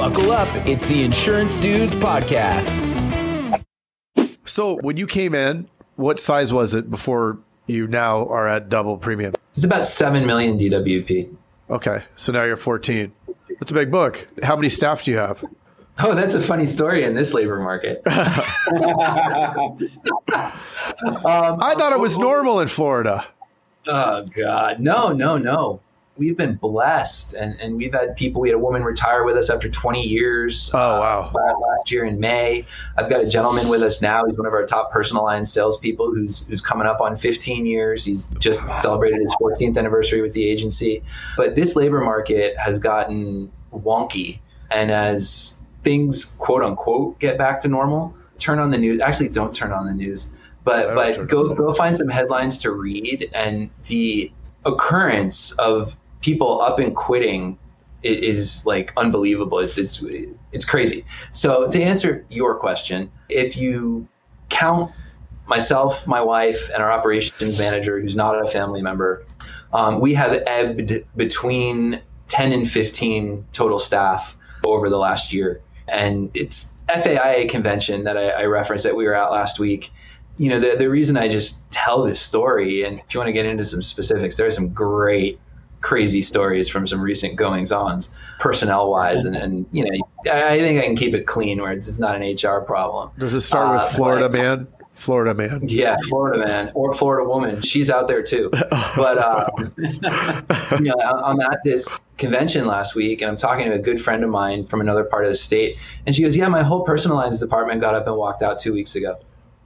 Buckle up, it's the Insurance Dudes Podcast. So, when you came in, what size was it before you now are at double premium? It's about 7 million DWP. Okay, so now you're 14. That's a big book. How many staff do you have? Oh, that's a funny story in this labor market. um, I thought it was normal in Florida. Oh God, no, no, no. We've been blessed, and, and we've had people. We had a woman retire with us after 20 years. Oh wow! Uh, last year in May, I've got a gentleman with us now. He's one of our top personal line salespeople, who's who's coming up on 15 years. He's just celebrated his 14th anniversary with the agency. But this labor market has gotten wonky, and as things quote unquote get back to normal, turn on the news. Actually, don't turn on the news, but but go go find some headlines to read, and the occurrence of people up and quitting is like unbelievable. It's, it's it's crazy. So to answer your question, if you count myself, my wife, and our operations manager, who's not a family member, um, we have ebbed between 10 and 15 total staff over the last year. And it's FAIA convention that I, I referenced that we were at last week. You know, the, the reason I just tell this story, and if you want to get into some specifics, there are some great crazy stories from some recent goings ons personnel wise and, and you know i think i can keep it clean where it's not an hr problem. Does it start with uh, florida but, man? Florida man. Yeah florida man or florida woman. She's out there too. But uh, you know i'm at this convention last week and i'm talking to a good friend of mine from another part of the state and she goes yeah my whole personal lines department got up and walked out two weeks ago.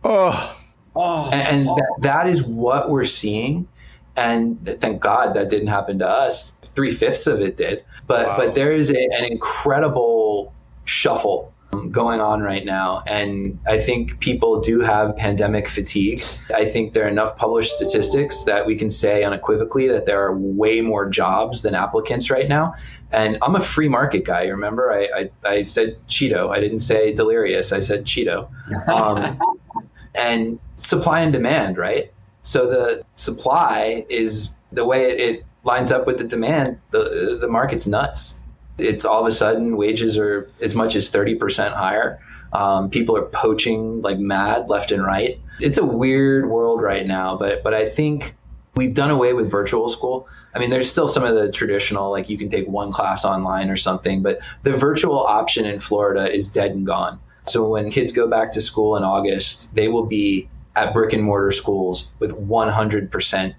Oh Oh, and, and that, that is what we're seeing and thank God that didn't happen to us. Three fifths of it did, but wow. but there is a, an incredible shuffle going on right now, and I think people do have pandemic fatigue. I think there are enough published statistics that we can say unequivocally that there are way more jobs than applicants right now. And I'm a free market guy. Remember, I, I, I said Cheeto. I didn't say delirious. I said Cheeto. Um, and supply and demand, right? So the supply is the way it, it lines up with the demand. The the market's nuts. It's all of a sudden wages are as much as thirty percent higher. Um, people are poaching like mad left and right. It's a weird world right now, but but I think we've done away with virtual school. I mean, there's still some of the traditional, like you can take one class online or something, but the virtual option in Florida is dead and gone. So when kids go back to school in August, they will be at brick and mortar schools with 100%.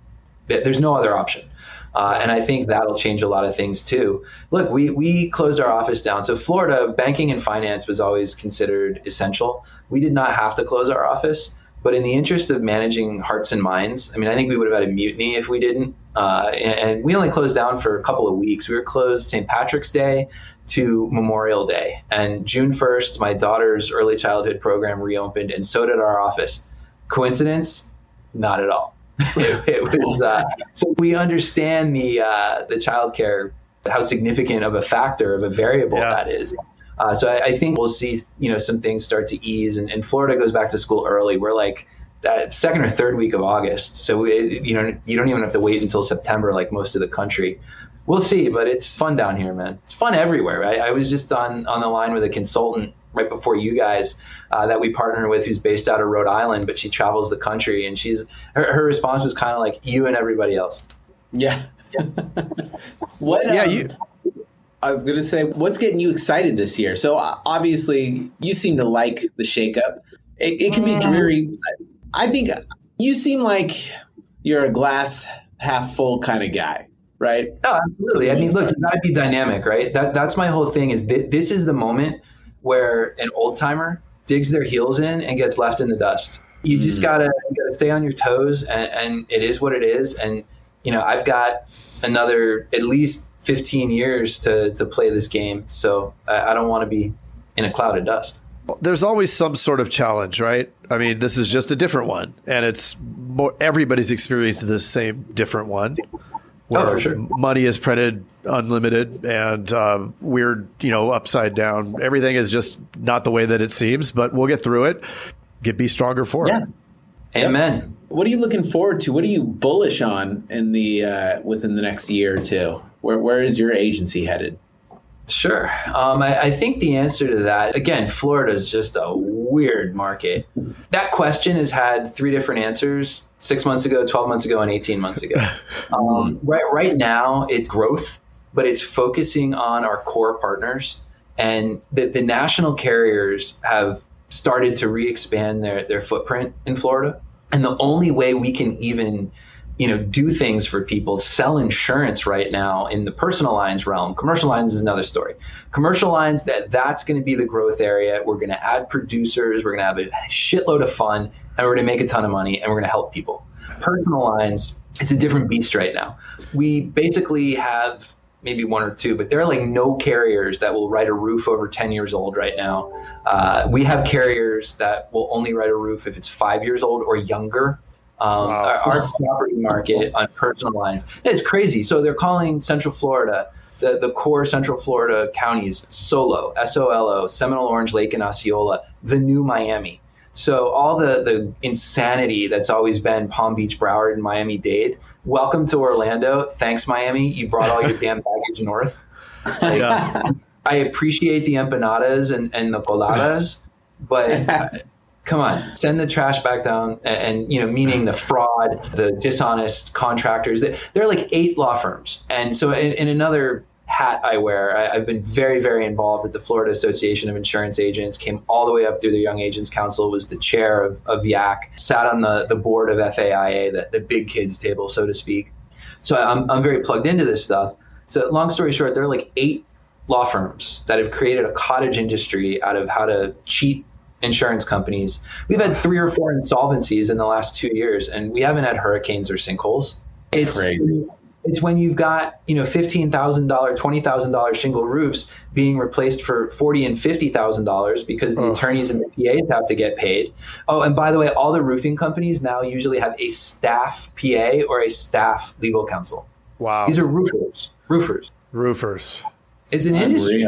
There's no other option. Uh, and I think that'll change a lot of things too. Look, we, we closed our office down. So, Florida, banking and finance was always considered essential. We did not have to close our office. But in the interest of managing hearts and minds, I mean, I think we would have had a mutiny if we didn't. Uh, and, and, we only closed down for a couple of weeks. We were closed St. Patrick's Day to Memorial Day. And June 1st, my daughter's early childhood program reopened, and so did our office. Coincidence? Not at all. it, it, was uh, so we understand the uh, the childcare how significant of a factor of a variable yeah. that is. Uh, so I, I, think we'll see you know some things start to ease, and, and Florida goes back to school early. We're like that second or third week of August, so we, you know you don't even have to wait until September like most of the country. We'll see, but it's fun down here, man. It's fun everywhere. I, I was just on on the line with a consultant right before you guys uh, that we partner with who's based out of Rhode Island, but she travels the country and she's her, her response was kind of like you and everybody else. Yeah. what? Yeah, um, you. I was going to say, what's getting you excited this year? So obviously, you seem to like the shakeup. It, it can be mm. dreary. I think you seem like you're a glass half full kind of guy, right? Oh, absolutely. I mean, look, you got to be dynamic, right? That that's my whole thing. Is th- this is the moment where an old timer digs their heels in and gets left in the dust. You just mm. gotta, you gotta stay on your toes, and, and it is what it is. And you know, I've got another at least 15 years to to play this game, so I, I don't want to be in a cloud of dust. There's always some sort of challenge, right? I mean, this is just a different one, and it's more, everybody's experience is the same different one. Where oh, for sure. money is printed unlimited and uh, weird, you know, upside down. Everything is just not the way that it seems, but we'll get through it. Get be stronger for yeah. it. Amen. What are you looking forward to? What are you bullish on in the uh, within the next year or two? Where where is your agency headed? Sure. Um, I, I, think the answer to that, again, Florida is just a weird market. That question has had three different answers six months ago, 12 months ago, and 18 months ago. Um, right, right now, it's growth, but it's focusing on our core partners. And the, the national carriers have started to re expand their, their footprint in Florida. And the only way we can even you know do things for people. Sell insurance right now in the personal lines realm. Commercial lines is another story. Commercial lines that that's going to be the growth area. We're going to add producers. We're going to have a shitload of fun and we're going to make a ton of money and we're going to help people. Personal lines it's a different beast right now. We basically have maybe one or two, but there are like no carriers that will write a roof over 10 years old right now. Uh, we have carriers that will only write a roof if it's five years old or younger. Um, wow. our, our, property market on personal lines it's crazy. So they're calling Central Florida, the, the core Central Florida counties, Solo, S O L O, Seminole, Orange Lake, and Osceola, the new Miami. So all the the insanity that's always been Palm Beach, Broward, and Miami Dade. Welcome to Orlando. Thanks, Miami. You brought all your damn baggage north. Like, yeah. I appreciate the empanadas and, and the coladas, but come on, send the trash back down. And, and, you know, meaning the fraud, the dishonest contractors. There are like eight law firms, and so in, in another hat I wear, I, have been very, very involved with the Florida Association of Insurance Agents. Came all the way up through the Young Agents Council. Was the chair of, of YAC. Sat on the the board of FAIA, the, the big kids table, so to speak. So I'm I'm very plugged into this stuff. So long story short, there are like eight law firms that have created a cottage industry out of how to cheat insurance companies. We've had three or four insolvencies in the last two years, and we haven't had hurricanes or sinkholes. It's crazy. It's when you've got you know fifteen thousand dollar, twenty thousand dollar shingle roofs being replaced for forty and fifty thousand dollars because the oh. attorneys and the PAs have to get paid. Oh, and by the way, all the roofing companies now usually have a staff PA or a staff legal counsel. Wow, these are roofers. Roofers. Roofers. It's an Unreal. industry.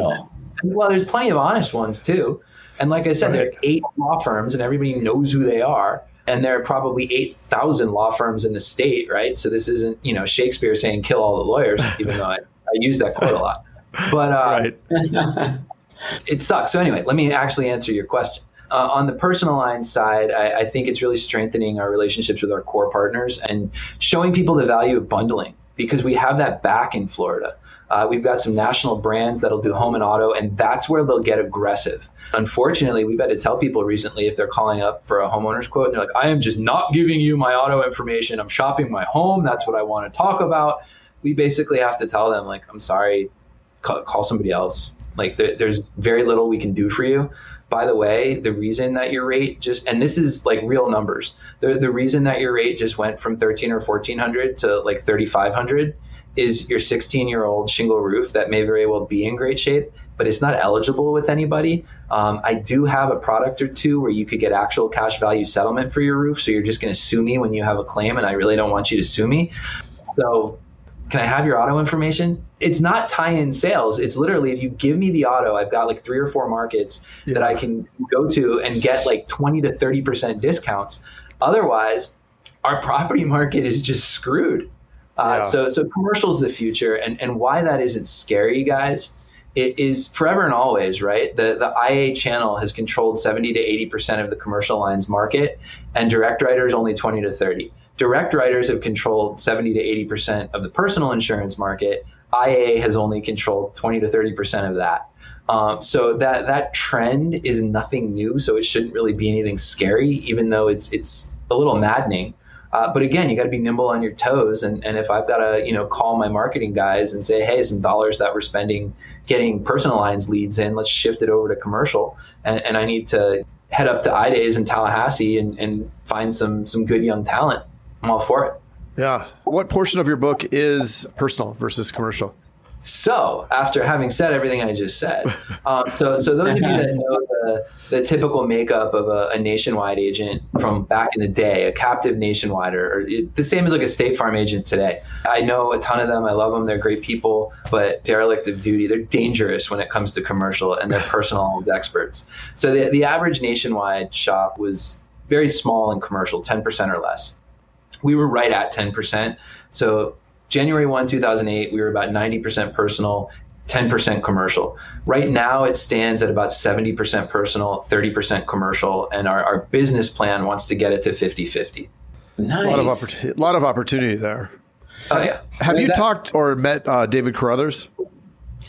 Well, there's plenty of honest ones too. And like I said, right. there are eight law firms, and everybody knows who they are. And there are probably 8,000 law firms in the state, right? So this isn't, you know, Shakespeare saying kill all the lawyers, even though I, I use that quote a lot. But uh, right. it sucks. So, anyway, let me actually answer your question. Uh, on the personal line side, I, I, think it's really strengthening our relationships with our core partners and showing people the value of bundling because we have that back in Florida. Uh, we've got some national brands that'll do home and auto, and that's where they'll get aggressive. Unfortunately, we've had to tell people recently if they're calling up for a homeowner's quote, they're like, I am just not giving you my auto information. I'm shopping my home. That's what I want to talk about. We basically have to tell them, like, I'm sorry, call, call somebody else. Like, th- there's very little we can do for you by the way, the reason that your rate just and this is like real numbers. The the reason that your rate just went from 13 or 1400 to like 3500 is your 16 year old shingle roof that may very well be in great shape, but it's not eligible with anybody. Um, I do have a product or two where you could get actual cash value settlement for your roof. So you're just going to sue me when you have a claim, and I really don't want you to sue me. So can I have your auto information? It's not tie in sales. It's literally if you give me the auto, I've got like three or four markets yeah. that I can go to and get like 20 to 30% discounts. Otherwise, our property market is just screwed. Uh, yeah. So, so commercial is the future, and and why that isn't scary, guys. It is forever and always, right? The the IA channel has controlled 70 to 80 percent of the commercial lines market, and direct writers only 20 to 30. Direct writers have controlled 70 to 80 percent of the personal insurance market. IA has only controlled 20 to 30 percent of that. Um, so that that trend is nothing new. So it shouldn't really be anything scary, even though it's it's a little maddening. Uh, but again, you got to be nimble on your toes. And, and if I've got to, you know, call my marketing guys and say, hey, some dollars that we're spending getting personal lines leads in, let's shift it over to commercial. And, and I need to head up to iDays in Tallahassee and, and find some some good young talent. I'm all for it. Yeah. What portion of your book is personal versus commercial? So, after having said everything I just said, um, so so those of you that know the, the typical makeup of a, a, nationwide agent from back in the day, a captive nationwide, or, it, the same as like a State Farm agent today. I know a ton of them. I love them. They're great people, but derelict of duty. They're dangerous when it comes to commercial, and they're personal experts. So the the average nationwide shop was very small in commercial, ten percent or less. We were right at ten percent. So January 1, 2008, we were about 90% personal, 10% commercial. Right now, it stands at about 70% personal, 30% commercial, and our, our business plan wants to get it to 50 50. Nice. A lot of, oppor- lot of opportunity there. Oh, yeah. Have you that- talked or met uh, David Carothers?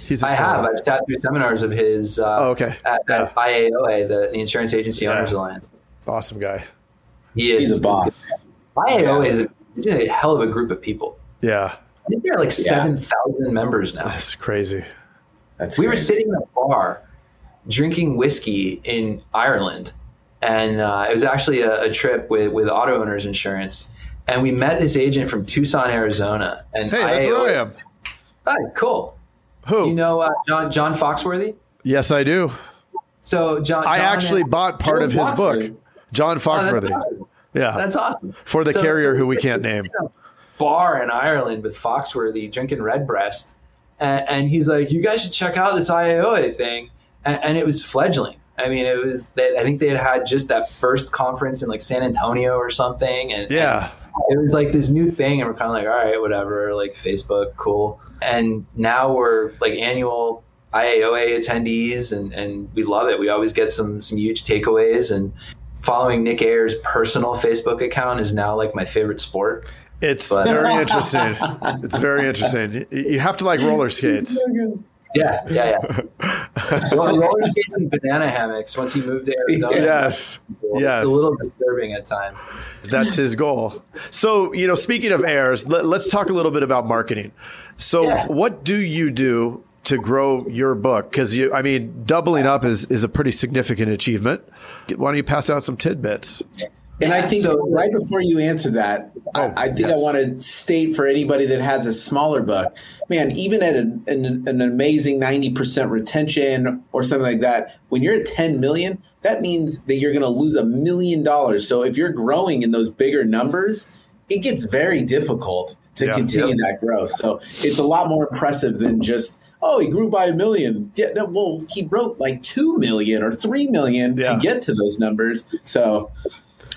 He's I have. I've sat through seminars of his uh, Oh, okay. at, at IAOA, the, the Insurance Agency Yeah. Owners Alliance. Awesome guy. He is. He's a boss. IAOA is a, is a hell of a group of people. Yeah, I think there are like 7,000 members now. that's crazy. That's We were sitting in a bar drinking whiskey in Ireland, and uh, it was actually a, a trip with, with auto owners insurance. And we met this agent from Tucson, Arizona. And Hey, that's where I am. Hi, cool. Who? You know uh, John John Foxworthy? yes, I do. So John, I actually and- bought part John of his Foxworthy. book. John Oh, Foxworthy. awesome. Yeah, That's awesome. for the So- carrier so who we can't name. Bar in Ireland with Foxworthy drinking Redbreast, and, and he's like, "You guys should check out this IAOA thing," and, and it was fledgling. I mean, it was. They, I think they had had just that first conference in like San Antonio or something, and Yeah, it was like this new thing, and we're kind of like, all right, whatever, like Facebook, cool. And now we're like annual IAOA attendees, and, and we love it. We always get some some huge takeaways. And following Nick Ayers' personal Facebook account is now like my favorite sport. it's But- very interesting. It's very interesting. You- You have to like roller skates. Yeah, yeah, yeah. well, roller skates and banana hammocks. Once he moved to Arizona, Yes, it's yes. a little disturbing at times. That's his goal. So, you know, speaking of airs, let, us talk a little bit about marketing. So, Yeah. what do you do to grow your book? Because you, I mean, doubling up is is a pretty significant achievement. Why don't you pass out some tidbits? And I think So- right before you answer that, Oh, I, I think yes. I want to state for anybody that has a smaller book, man, even at an, an, an amazing 90% retention or something like that, when you're at 10 million, that means that you're going to lose a million dollars. So if you're growing in those bigger numbers, it gets very difficult to Yeah. continue that growth. So it's a lot more impressive than just, oh, he grew by a million. Yeah, no, well, he wrote like 2 million or 3 million Yeah. to get to those numbers. So,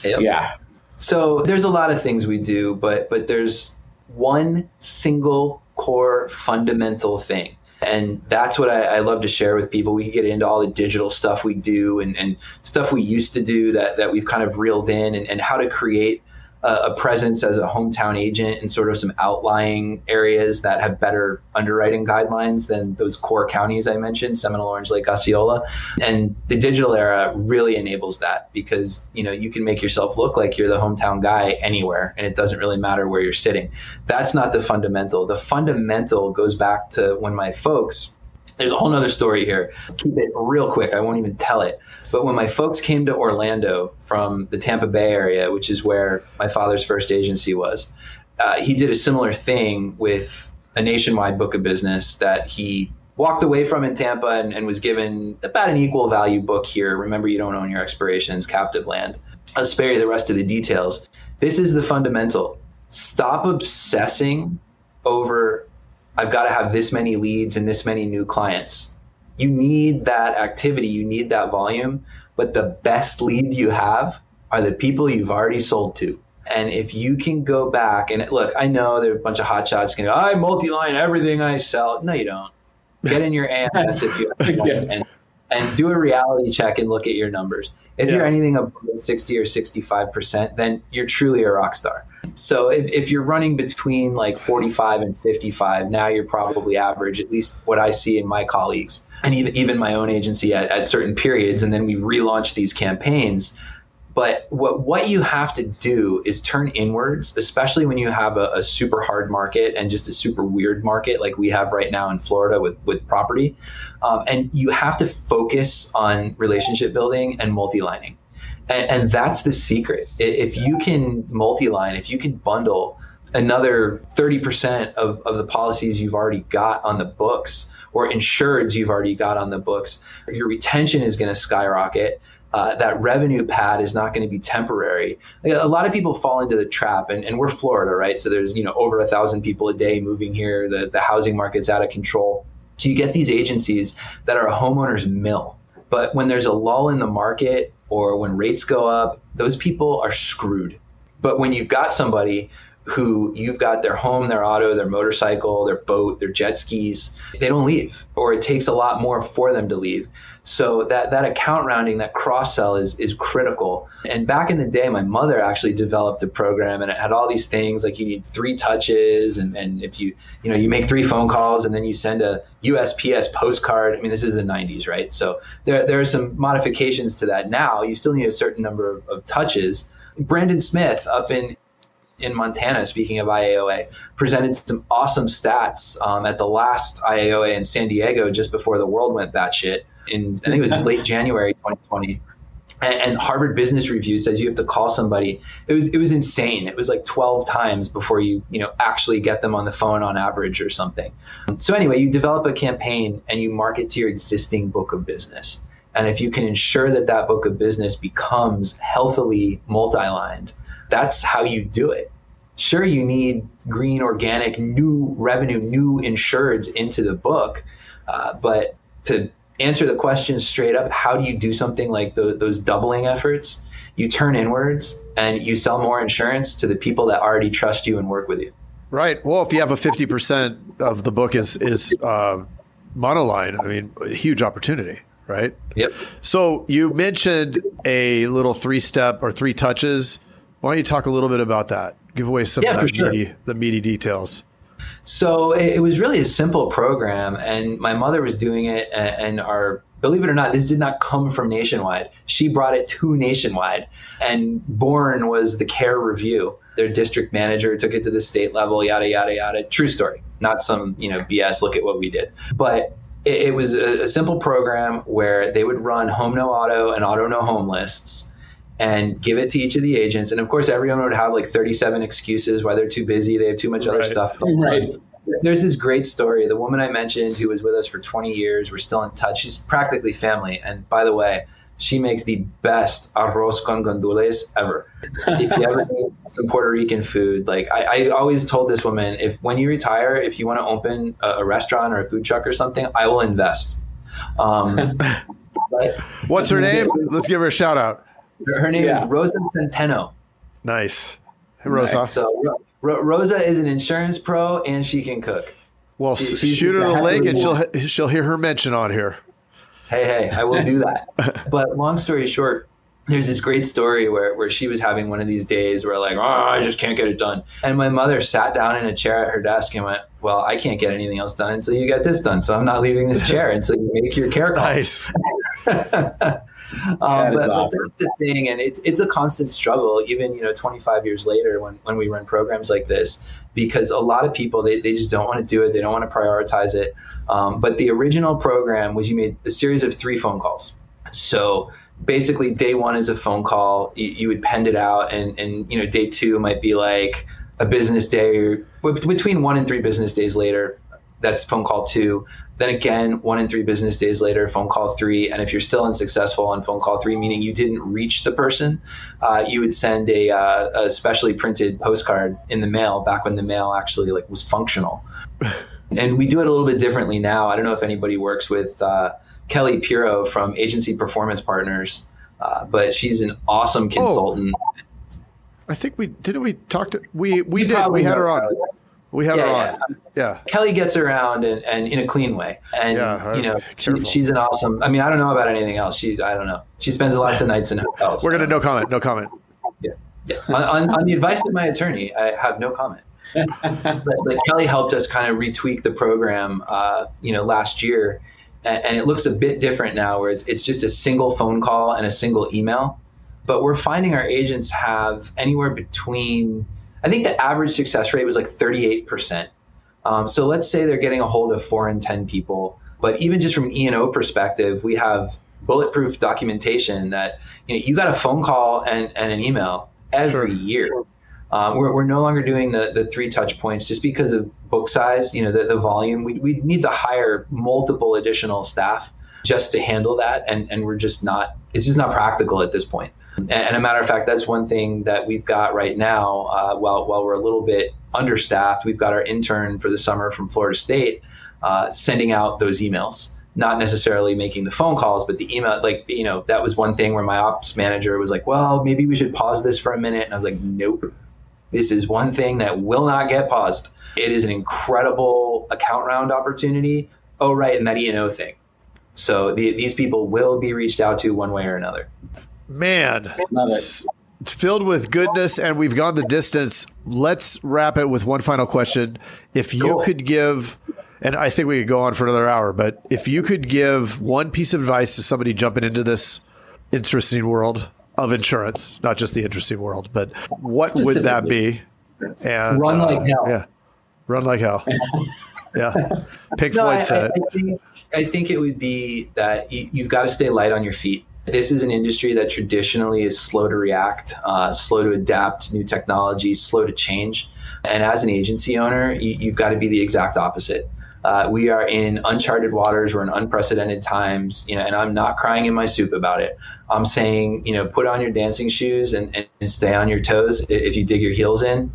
Yep. yeah. So there's a lot of things we do, but but there's one single core fundamental thing. And that's what I, I love to share with people. We could get into all the digital stuff we do and, and stuff we used to do that, that we've kind of reeled in and, and how to create a, presence as a hometown agent in sort of some outlying areas that have better underwriting guidelines than those core counties I mentioned, Seminole, Orange Lake, Osceola. And the digital era really enables that because, you know, you can make yourself look like you're the hometown guy anywhere and it doesn't really matter where you're sitting. That's not the fundamental. The fundamental goes back to when my folks there's a whole nother story here. Keep it real quick. I won't even tell it. But when my folks came to Orlando from the Tampa Bay area, which is where my father's first agency was, uh, he did a similar thing with a nationwide book of business that he walked away from in Tampa and, and was given about an equal value book here. Remember, you don't own your expirations, captive land. I'll spare you the rest of the details. This is the fundamental. Stop obsessing over I've got to have this many leads and this many new clients. You need that activity, you need that volume, but the best lead you have are the people you've already sold to. And if you can go back and look, I know there are a bunch of hot shots going, I multi-line everything I sell. No, you don't. Get in your AMS if you have Yeah. and and do a reality check and look at your numbers. If Yeah. you're anything above 60 or 65%, then you're truly a rock star. So if, if you're running between like 45 and 55, now you're probably average, at least what I see in my colleagues and even, even my own agency at, at certain periods. And then we relaunch these campaigns. But what, what you have to do is turn inwards, especially when you have a, a super hard market and just a super weird market like we have right now in Florida with, with property. Um, and you have to focus on relationship building and multi-lining. And, and that's the secret. If you can multi-line, if you can bundle another 30% of, of the policies you've already got on the books or insureds you've already got on the books, your retention is going to skyrocket. Uh, that revenue pad is not going to be temporary. Like, a lot of people fall into the trap, and, and we're Florida, right? So there's you know over a thousand people a day moving here. The the housing market's out of control. So you get these agencies that are a homeowner's mill. But when there's a lull in the market or when rates go up, those people are screwed. But when you've got somebody who you've got their home, their auto, their motorcycle, their boat, their jet skis. They don't leave, or it takes a lot more for them to leave. So that that account rounding, that cross sell is is critical. And back in the day, my mother actually developed a program, and it had all these things like you need three touches, and, and if you you know you make three phone calls, and then you send a USPS postcard. I mean, this is the '90s, right? So there there are some modifications to that. Now you still need a certain number of, of touches. Brandon Smith up in in Montana, speaking of IAOA, presented some awesome stats um, at the last IAOA in San Diego just before the world went batshit. In I think it was late January 2020. And, Harvard Business Review says you have to call somebody. It was it was insane. It was like 12 times before you you know actually get them on the phone on average or something. So anyway, you develop a campaign and you market to your existing book of business. And if you can ensure that that book of business becomes healthily multi-lined, that's how you do it. Sure, you need green, organic, new revenue, new insureds into the book, uh, but to answer the question straight up, how do you do something like the, those doubling efforts? You turn inwards and you sell more insurance to the people that already trust you and work with you. Right. Well, if you have a fifty percent of the book is is uh, monoline, I mean, a huge opportunity right? Yep. So you mentioned a little three step or three touches why don't you talk a little bit about that? Give away some yeah, of sure. meaty, the meaty details. So it was really a simple program, and my mother was doing it, and our believe it or not, this did not come from Nationwide. She brought it to Nationwide, and born was the Care Review. Their district manager took it to the state level, yada yada yada. True story, not some you know BS. Look at what we did, but it, it was a, a simple program where they would run home no auto and auto no home lists and give it to each of the agents. And of course, everyone would have like 37 excuses why they're too busy, they have too much right. other stuff. Right. There's this great story. The woman I mentioned who was with us for 20 years, we're still in touch. She's practically family. And by the way, she makes the best arroz con gandules ever. if you ever need some Puerto Rican food, like I, I, always told this woman, if when you retire, if you want to open a, a restaurant or a food truck or something, I will invest. Um, but, What's her name? Let's give her a shout out. Her name yeah. is Rosa Centeno. Nice. Hey, Rosa. So Ro- Rosa is an insurance pro and she can cook. Well, she, shoot her a link and she'll she'll hear her mention on here. Hey, hey, I will do that. but long story short, there's this great story where, where she was having one of these days where like, oh, I just can't get it done. And my mother sat down in a chair at her desk and went, well, I can't get anything else done until you get this done. So I'm not leaving this chair until you make your care calls. Nice. um, but, awesome. that's the thing, and it's it's a constant struggle, even you know 25 years later when when we run programs like this, because a lot of people they, they just don't want to do it, they don't want to prioritize it. Um, but the original program was you made a series of three phone calls. So basically, day one is a phone call. You, you would pend it out, and and you know day two might be like a business day, or between one and three business days later that's phone call two. Then again, one in three business days later, phone call three. And if you're still unsuccessful on phone call three, meaning you didn't reach the person, uh, you would send a, uh, a specially printed postcard in the mail back when the mail actually like was functional. and we do it a little bit differently now. I don't know if anybody works with uh, Kelly Piro from Agency Performance Partners, uh, but she's an awesome oh. consultant. Oh. I think we didn't we talk to we we you did we had her on. We have yeah, her on. Yeah. yeah. Kelly gets around and, and in a clean way. And, yeah, you know, she, she's an awesome, I mean, I don't know about anything else. She's, I don't know. She spends lots of nights in hotels. We're going to no comment. No comment. Yeah. yeah. on, on, on, the advice of my attorney, I have no comment. but, but, Kelly helped us kind of retweak the program, uh, you know, last year. And, and it looks a bit different now where it's, it's just a single phone call and a single email. But we're finding our agents have anywhere between – I think the average success rate was like 38%. Um, so let's say they're getting a hold of four and 10 people. But even just from an E&O perspective, we have bulletproof documentation that you, know, you got a phone call and, and an email every sure. year. Um, we're, we're no longer doing the, the three touch points just because of book size, you know, the, the volume. We, we need to hire multiple additional staff just to handle that. And, and we're just not, it's just not practical at this point. And a matter of fact, that's one thing that we've got right now. Uh, while while we're a little bit understaffed, we've got our intern for the summer from Florida State uh, sending out those emails. Not necessarily making the phone calls, but the email. Like you know, that was one thing where my ops manager was like, "Well, maybe we should pause this for a minute," and I was like, "Nope." This is one thing that will not get paused. It is an incredible account round opportunity. Oh, right, and that E&O thing. So the, these people will be reached out to one way or another. Man, Love it. s- filled with goodness, and we've gone the distance. Let's wrap it with one final question. If you Cool. could give, and I think we could go on for another hour, but if you could give one piece of advice to somebody jumping into this interesting world of insurance, not just the interesting world, but what would that be? And Run like uh, hell. Yeah, run like hell. yeah, Pink No, Floyd I, said I, it. I think I think it would be that you, you've got to stay light on your feet. This is an industry that traditionally is slow to react, uh, slow to adapt new technology, slow to change. And as an agency owner, you, you've got to be the exact opposite. Uh, we are in uncharted waters. We're in unprecedented times, you know, and I'm not crying in my soup about it. I'm saying, you know, put on your dancing shoes and, and, and stay on your toes. If you dig your heels in,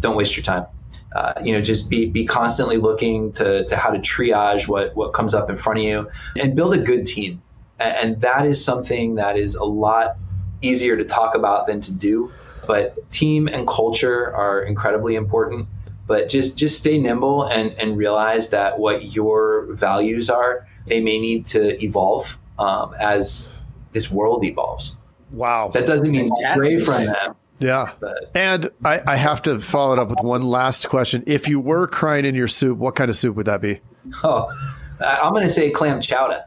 don't waste your time. Uh, you know, just be be constantly looking to, to how to triage what what comes up in front of you and build a good team. A- And that is something that is a lot easier to talk about than to do. But team and culture are incredibly important. But just just stay nimble and and realize that what your values are, they may need to evolve um, as this world evolves. Wow. That doesn't mean Fantastic stray from them. Yeah. But And I, I have to follow it up with one last question. If you were crying in your soup, what kind of soup would that be? oh, I'm going to say clam chowder.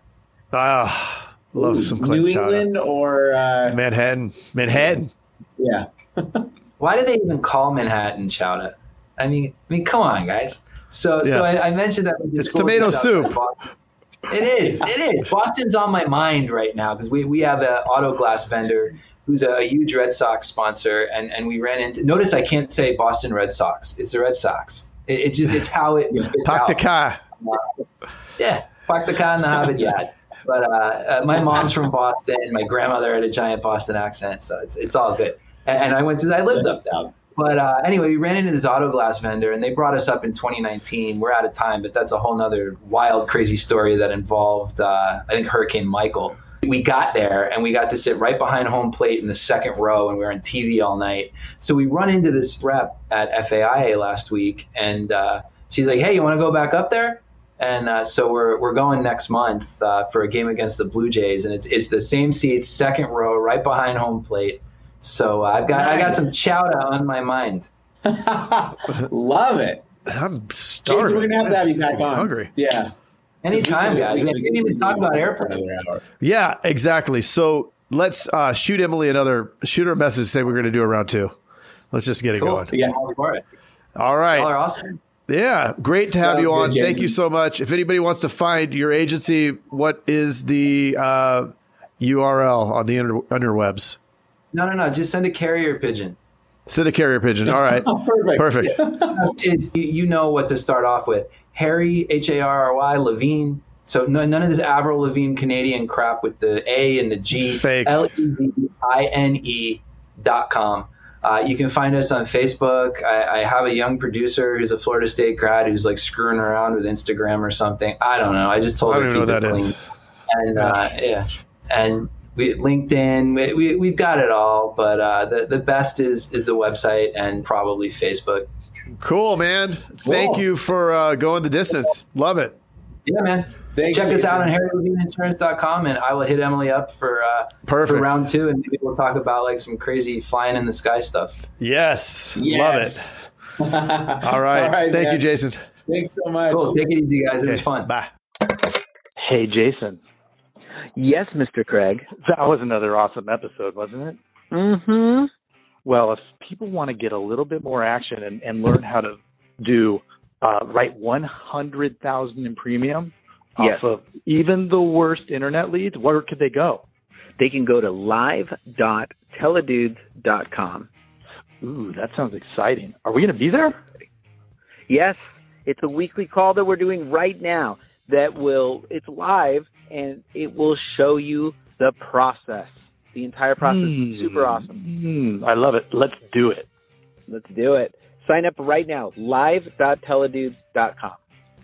Ah, love some clam New chowder. England or uh, Manhattan. Manhattan. yeah. Why do they even call Manhattan chowder? I mean, I mean, come on, guys. So, so I, I mentioned that with It's tomato soup. It is. It is. Boston's on my mind right now because we, we have an auto glass vendor who's a, a huge Red Sox sponsor, and, and we ran into. Notice I can't say Boston Red Sox. It's the Red Sox. It, it just it's how it spits Talk out. the car. Yeah, park the car in the Harvard yard. But uh, uh, my mom's from Boston. My grandmother had a giant Boston accent, so it's it's all good. And, and I went to I lived up there. But uh, anyway, we ran into this auto glass vendor, and they brought us up in 2019. We're out of time, but that's a whole nother wild, crazy story that involved uh, I think Hurricane Michael. We got there and we got to sit right behind home plate in the second row, and we were on TV all night. So we run into this rep at FAIA last week, and uh, she's like, "Hey, you want to go back up there?" And uh, so we're, we're going next month uh, for a game against the Blue Jays, and it's it's the same seats, second row, right behind home plate. So uh, I've got I got some Nice. chowder on my mind. Love it. I'm starving. Jason, we're gonna have to have you back I'm on. hungry. Yeah. Anytime, We guys. can- We we didn't even talk about airplanes. Another hour. Yeah, exactly. So let's uh, shoot Emily another shoot her a message. Say we're going to do a round two. Let's just get it Cool. going. Yeah. I'm all for it. All Y'all right. are awesome. Yeah, great to have Sounds you good, on. Thank you so much. If anybody wants to find your agency, what is the uh, URL on the inter- interwebs? No, no, no. Just send a carrier pigeon. Send a carrier pigeon. All right. Oh, perfect. Perfect. It's you, you know what to start off with. Harry H A R R Y Levine. So no, none of this Avril Lavigne Canadian crap with the A and the G. Fake. L E V I N E dot com. Uh, you can find us on Facebook. I, I have a young producer who's a Florida State grad who's like screwing around with Instagram or something. I don't know. I just told I her don't to even know keep it that clean. is. and uh, yeah, and we LinkedIn, we, we we've got it all, but uh, the the best is is the website and probably Facebook. Cool, man. Thank Cool. you for uh, going the distance. Love it. Yeah, man. Thanks, Check us out on harrylevineinsurance.com and I will hit Emily up for uh, for round two, and maybe we'll talk about like some crazy flying in the sky stuff. Yes. Yes. Love it. All right. All right, Thank man. you, Jason. Thanks so much. Cool. Take it easy, guys. It was fun. Bye. Hey, Jason. Yes, Mr. Craig. That was another awesome episode, wasn't it? Mm-hmm. Well, if people want to get a little bit more action and, and learn how to do uh, write 100,000 in premium Yes. off of even the worst internet leads, where could they go? They can go to live.theidudes.com. Ooh, that sounds exciting. Are we going to be there? Yes, it's a weekly call that we're doing right now that will, it's live and it will show you the process. The entire process is super awesome. Hmm, I love it. Let's do it. Let's do it. Sign up right now, live.theidudes.com.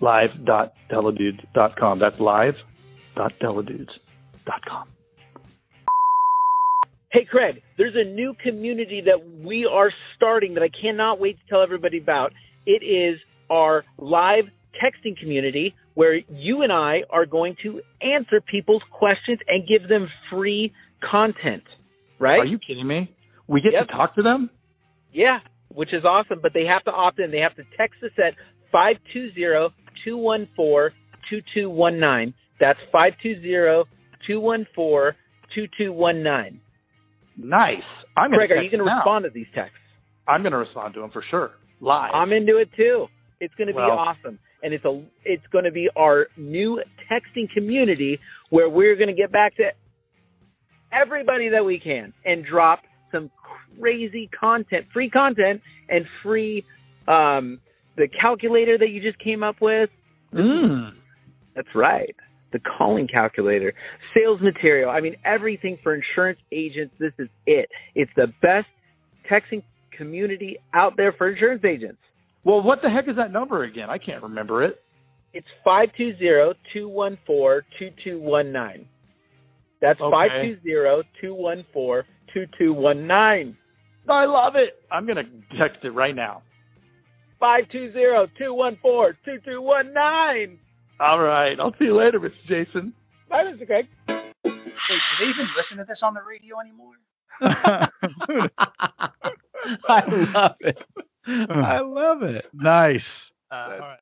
Live.theidudes.com. That's live.theidudes.com. Hey, Craig, there's a new community that we are starting that I cannot wait to tell everybody about. It is our live texting community where you and I are going to answer people's questions and give them free content. Right? Are you kidding me? We get Yep. to talk to them? Yeah, which is awesome, but they have to opt in. They have to text us at 520-214-2219. That's 520-214-2219. Nice. I'm Craig, are you going to respond to these texts? I'm going to respond to them for sure. Live. I'm into it too. It's going to be awesome. And it's a it's going to be our new texting community where we're going to get back to everybody that we can and drop some crazy content, free content and free um the calculator that you just came up with. Mm. That's right. The calling calculator, sales material. I mean, everything for insurance agents. This is it. It's the best texting community out there for insurance agents. Well, what the heck is that number again? I can't remember it. It's 520-214-2219. That's Okay. 520-214-2219. I love it. I'm going to text it right now. 520-214-2219. All right. I'll see you later, Mr. Jason. Bye, Mr. Craig. Wait, do they even listen to this on the radio anymore? I love it. I love it. Nice. Uh, all right.